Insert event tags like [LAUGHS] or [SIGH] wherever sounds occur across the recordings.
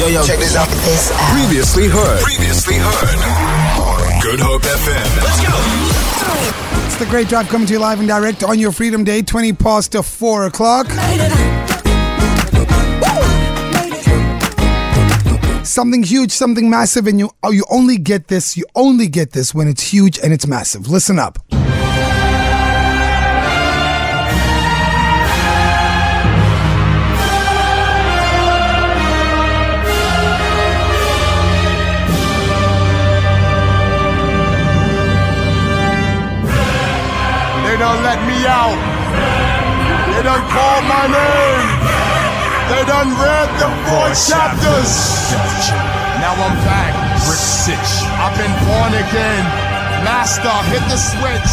Yo, yo, check this out. This out. Previously heard. Previously heard. Good Hope FM. Let's go. It's the Great Drive coming to you live and direct on your Freedom Day, 20 past to 4 o'clock. Something huge, something massive, and you oh, you only get this, you only get this when it's huge and it's massive. Listen up. Out. They don't call my name. They done read the four chapters. Now I'm back. Rick Sitch. I've been born again. Master, hit the switch.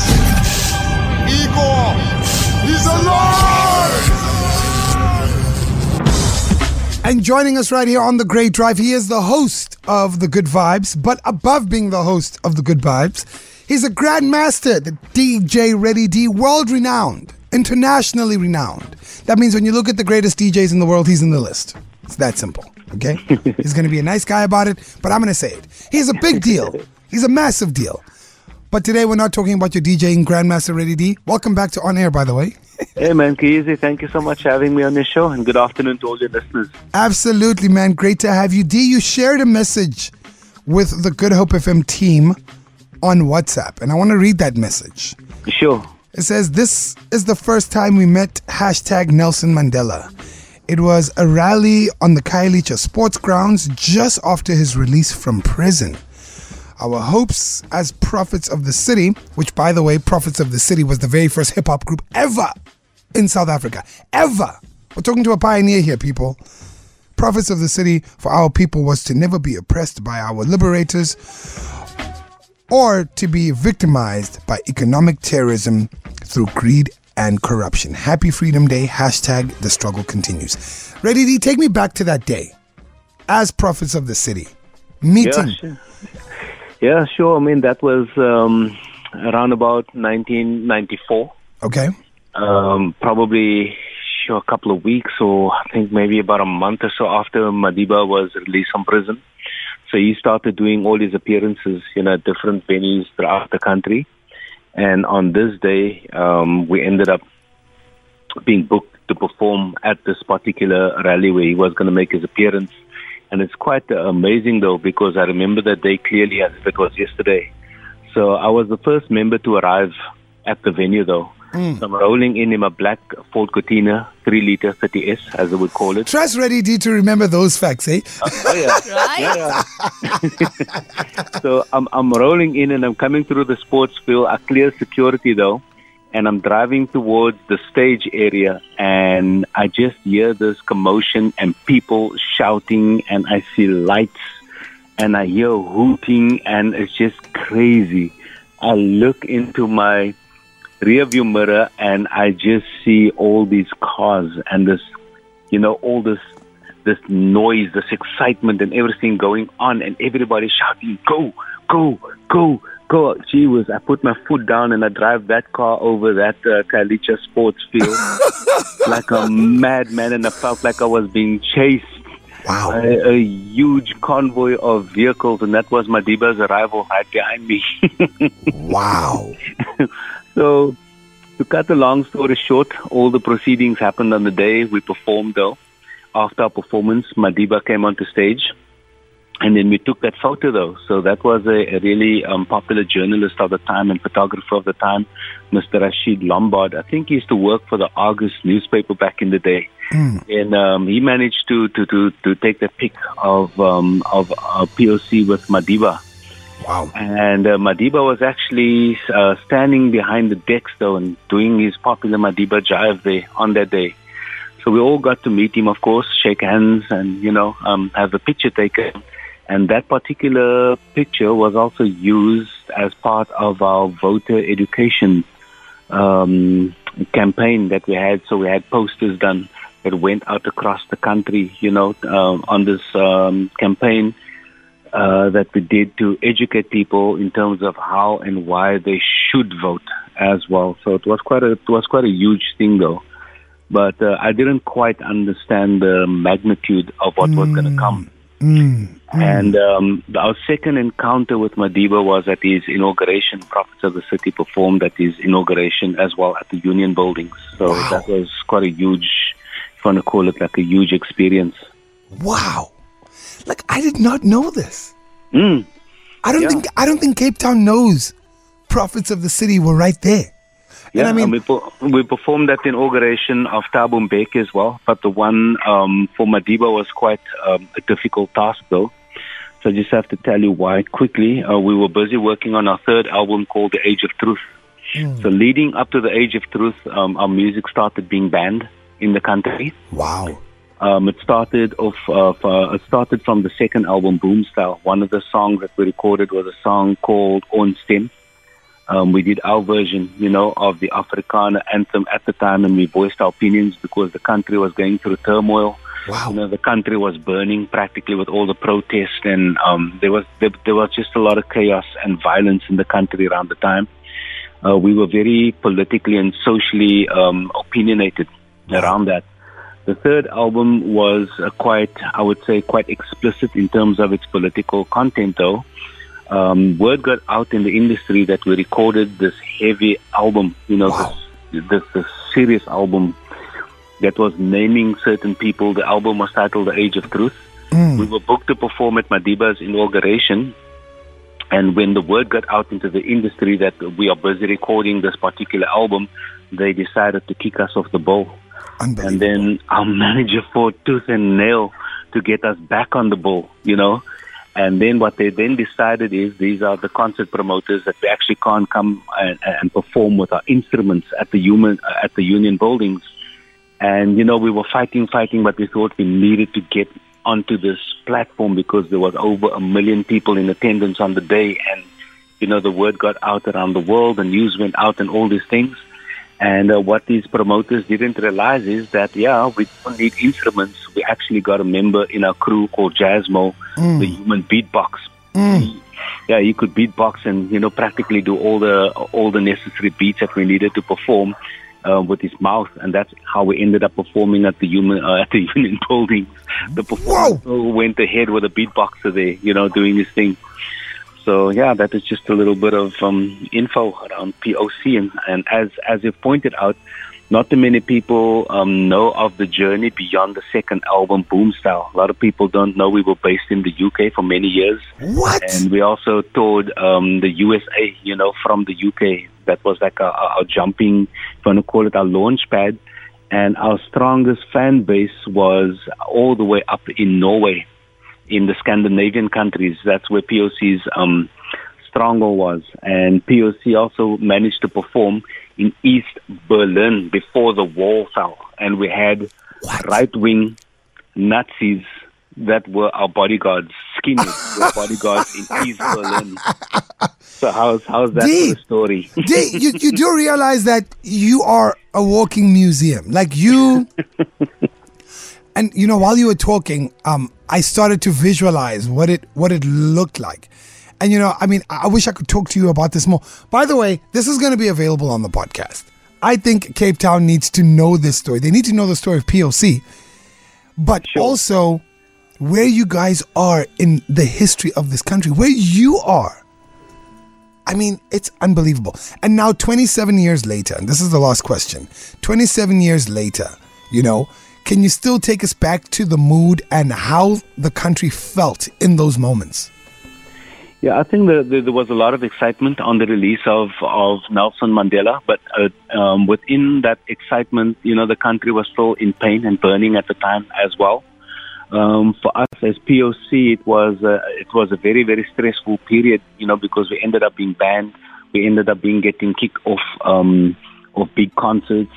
Igor, he's alive. And joining us right here on the Great Drive, he is the host of the Good Vibes, but above being the host of the Good Vibes, he's a grandmaster, the DJ Ready D, world renowned, internationally renowned. That means when you look at the greatest DJs in the world, he's in the list. It's that simple, okay? [LAUGHS] he's gonna be a nice guy about it, but I'm gonna say it. He's a big deal, he's a massive deal. But today we're not talking about your DJing Grandmaster Ready D. Welcome back to On Air, by the way. [LAUGHS] Hey man, Kyeezi, thank you so much for having me on this show and good afternoon to all your listeners. Absolutely, man. Great to have you. D, you shared a message with the Good Hope FM team on WhatsApp, and I want to read that message. Sure. It says, This is the first time we met hashtag Nelson Mandela. It was a rally on the Khayelitsha sports grounds just after his release from prison. Our hopes as Prophets of the City, which by the way, Prophets of the City was the very first hip hop group ever in South Africa. Ever. We're talking to a pioneer here, people. Prophets of the City for our people was to never be oppressed by our liberators or to be victimized by economic terrorism through greed and corruption. Happy Freedom Day. Hashtag the struggle continues. Ready D, take me back to that day as Prophets of the City. Meeting. Yeah, sure. Yeah, sure. I mean, that was um, around about 1994. Okay. Um, probably sure, a couple of weeks or I think maybe about a month or so after Madiba was released from prison. So he started doing all his appearances, you know, at different venues throughout the country. And on this day, um, we ended up being booked to perform at this particular rally where he was going to make his appearance. And it's quite amazing though, because I remember that day clearly as if it was yesterday. So I was the first member to arrive at the venue though. So I'm rolling in in my black Ford Cortina 3 liter 30S, as I would call it. Trust Ready D to remember those facts, eh? Oh, yeah. [LAUGHS] Yeah, yeah. [LAUGHS] so I'm, I'm rolling in and I'm coming through the sports field. I clear security though, and I'm driving towards the stage area, and I just hear this commotion and people shouting, and I see lights, and I hear hooting, and it's just crazy. I look into my rear view mirror and I just see all these cars and this, you know, all this, this noise, this excitement and everything going on and everybody shouting, go, go, go, go. Gee whiz, I put my foot down and I drive that car over that uh, Khayelitsha sports field [LAUGHS] like a madman and I felt like I was being chased. Wow. A, a huge convoy of vehicles and that was Madiba's arrival right behind me. [LAUGHS] Wow. [LAUGHS] So, to cut the long story short, all the proceedings happened on the day we performed. Though, after our performance, Madiba came onto stage, and then we took that photo. Though, so that was a, a really um, popular journalist of the time and photographer of the time, Mr. Rashid Lombard. I think he used to work for the Argus newspaper back in the day, and um, he managed to to to, to take the pic of um, of uh, POC with Madiba. Wow. And uh, Madiba was actually uh, standing behind the decks though and doing his popular Madiba jive there on that day. So we all got to meet him, of course, shake hands and, you know, um, have a picture taken. And that particular picture was also used as part of our voter education um, campaign that we had. So we had posters done that went out across the country, you know, um, on this um, campaign uh, that we did to educate people in terms of how and why they should vote as well. So it was quite a it was quite a huge thing though, but uh, I didn't quite understand the magnitude of what was going to come. And um, our second encounter with Madiba was at his inauguration. Prophets of the City performed at his inauguration as well at the Union Buildings. So Wow. that was quite a huge, if you want to call it like a huge experience. Wow. Like I did not know this. Mm. I don't Yeah. think I don't think Cape Town knows prophets of the city were right there. Yeah, and I mean, we, per- we performed at the inauguration of Thabo Mbeki as well, but the one um, for Madiba was quite um, a difficult task though. So I just have to tell you why quickly. Uh, we were busy working on our third album called The Age of Truth. So leading up to The Age of Truth, um, our music started being banned in the country. wow. Um, it started off. Uh, it started from the second album, Boom Style. One of the songs that we recorded was a song called Ons Stem. Um, we did our version, you know, of the Afrikaner anthem at the time, and we voiced our opinions because the country was going through turmoil. Wow. You know, the country was burning practically with all the protests, and um, there was there, there was just a lot of chaos and violence in the country around the time. Uh, we were very politically and socially um, opinionated around that. The third album was uh, quite, I would say, quite explicit in terms of its political content, though. Um, word got out in the industry that we recorded this heavy album, you know, Wow. this, this, this serious album that was naming certain people. The album was titled The Age of Truth. We were booked to perform at Madiba's inauguration. And when the word got out into the industry that we are busy recording this particular album, they decided to kick us off the bill. And then our [LAUGHS] manager fought tooth and nail to get us back on the ball, you know. And then what they then decided is these are the concert promoters that we actually can't come and, and perform with our instruments at the human at the union buildings. And you know we were fighting, fighting, but we thought we needed to get onto this platform because there was over a million people in attendance on the day, and you know the word got out around the world, and news went out, and all these things. And uh, what these promoters didn't realize is that, yeah, we don't need instruments. We actually got a member in our crew called Jasmo, the human beatbox. Yeah, he could beatbox and you know practically do all the all the necessary beats that we needed to perform uh, with his mouth, and that's how we ended up performing at the human uh, [LAUGHS] at the Union Building. The performance went ahead with a beatboxer there, you know, doing his thing. So yeah, that is just a little bit of um, info around POC, and, and as as you pointed out, not too many people um, know of the journey beyond the second album, Boom Style. A lot of people don't know we were based in the UK for many years, What? and we also toured um, the USA. You know, from the UK. That was like our, our jumping, if you want to call it, our launch pad. And our strongest fan base was all the way up in Norway in the Scandinavian countries. That's where POC's um, stronghold was. And POC also managed to perform in East Berlin before the wall fell. And we had right wing Nazis that were our bodyguards, skinheads [LAUGHS] were bodyguards in East Berlin. So how's how's that Dee. for a story? Dave, you, you do realize that you are a walking museum. Like you. [LAUGHS] And you know, while you were talking, um, I started to visualize what it what it looked like. And you know, I mean, I wish I could talk to you about this more. By the way, this is going to be available on the podcast. I think Cape Town needs to know this story. They need to know the story of POC, but also where you guys are in the history of this country, where you are. I mean, it's unbelievable. And now, 27 years later, and this is the last question 27 years later, you know, can you still take us back to the mood and how the country felt in those moments? Yeah, I think the, the, there was a lot of excitement on the release of, of Nelson Mandela, but uh, um, within that excitement, you know, the country was still in pain and burning at the time as well. Um, for us as POC, it was it was a very very stressful period, you know, because we ended up being banned, we ended up being getting kicked off um, of big concerts.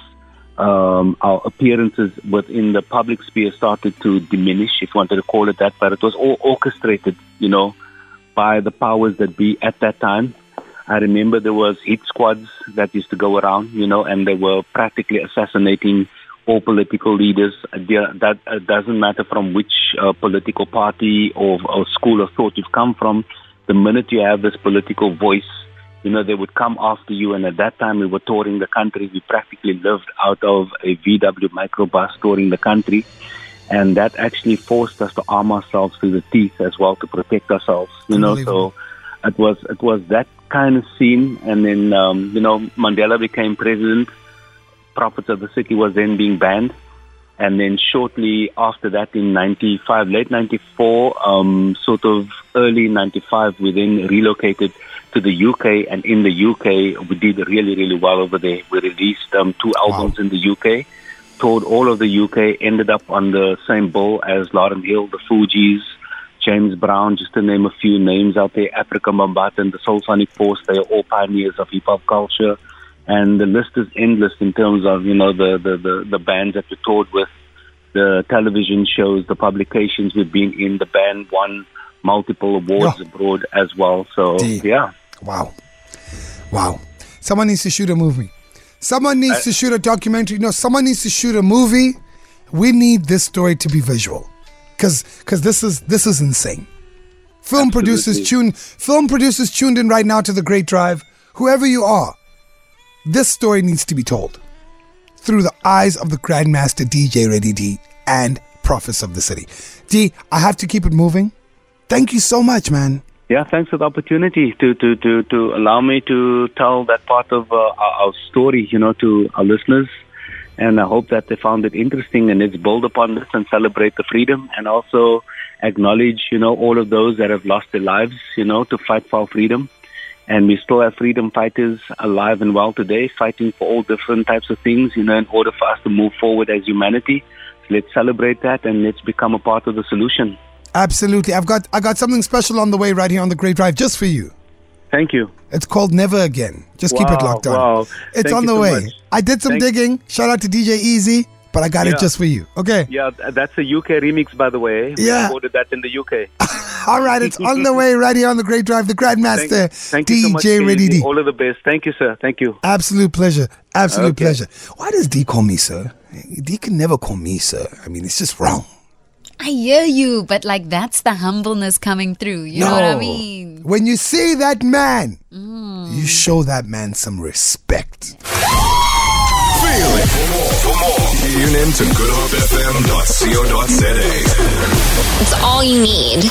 Um, our appearances within the public sphere started to diminish, if you wanted to call it that, but it was all orchestrated, you know, by the powers that be at that time. I remember there was hit squads that used to go around, you know, and they were practically assassinating all political leaders. That uh, doesn't matter from which uh, political party or, or school of thought you've come from. The minute you have this political voice, you know, they would come after you. And at that time, we were touring the country. We practically lived out of a VW microbus touring the country. and that actually forced us to arm ourselves to the teeth as well to protect ourselves. You know, so it was it was that kind of scene, and then um, you know Mandela became president. Prophets of the City was then being banned, and then shortly after that, in '95, late '94, um, sort of early '95, we then relocated to the UK, and in the UK, we did really really well over there. We released um, two albums wow. in the UK toured all of the UK, ended up on the same bill as Lauryn Hill, the Fugees, James Brown, just to name a few names out there, Afrika Bambaataa and the Soulsonic Force, they are all pioneers of hip hop culture. And the list is endless in terms of, you know, the, the, the, the bands that we toured with, the television shows, the publications we've been in, the band won multiple awards yeah. abroad as well. So, yeah. Wow. Wow. Someone needs to shoot a movie. Someone needs I, to shoot a documentary. No, someone needs to shoot a movie. We need this story to be visual, because because this is this is insane. Film absolutely. producers tune film producers tuned in right now to the Great Drive. Whoever you are, this story needs to be told through the eyes of the Grandmaster DJ Ready D and Prophets of the City. D, I have to keep it moving. Thank you so much, man. Yeah, thanks for the opportunity to, to, to, to allow me to tell that part of uh, our story, you know, to our listeners. And I hope that they found it interesting and it's build upon this and celebrate the freedom and also acknowledge, you know, all of those that have lost their lives, you know, to fight for our freedom. And we still have freedom fighters alive and well today, fighting for all different types of things, you know, in order for us to move forward as humanity. So let's celebrate that and let's become a part of the solution. Absolutely. I've got I got something special on the way right here on the Great Drive just for you. Thank you. It's called Never Again. Just wow, keep it locked on. Wow. It's Thank on the so way. Much. I did some Thank digging. Shout out to DJ Easy, but I got yeah. it just for you. Okay. Yeah, that's a UK remix, by the way. Yeah. recorded that in the UK. [LAUGHS] All right, it's on the way right here on the Great Drive. The Grandmaster, thank, thank DJ so D. All of the best. Thank you, sir. Thank you. Absolute pleasure. Absolute okay. pleasure. Why does D call me sir? D can never call me sir. I mean, it's just wrong. I hear you, but like that's the humbleness coming through. You no. know what I mean? When you see that man, mm. you show that man some respect. Feel it. For more, for more, tune in to goodhopefm.co.za. It's all you need.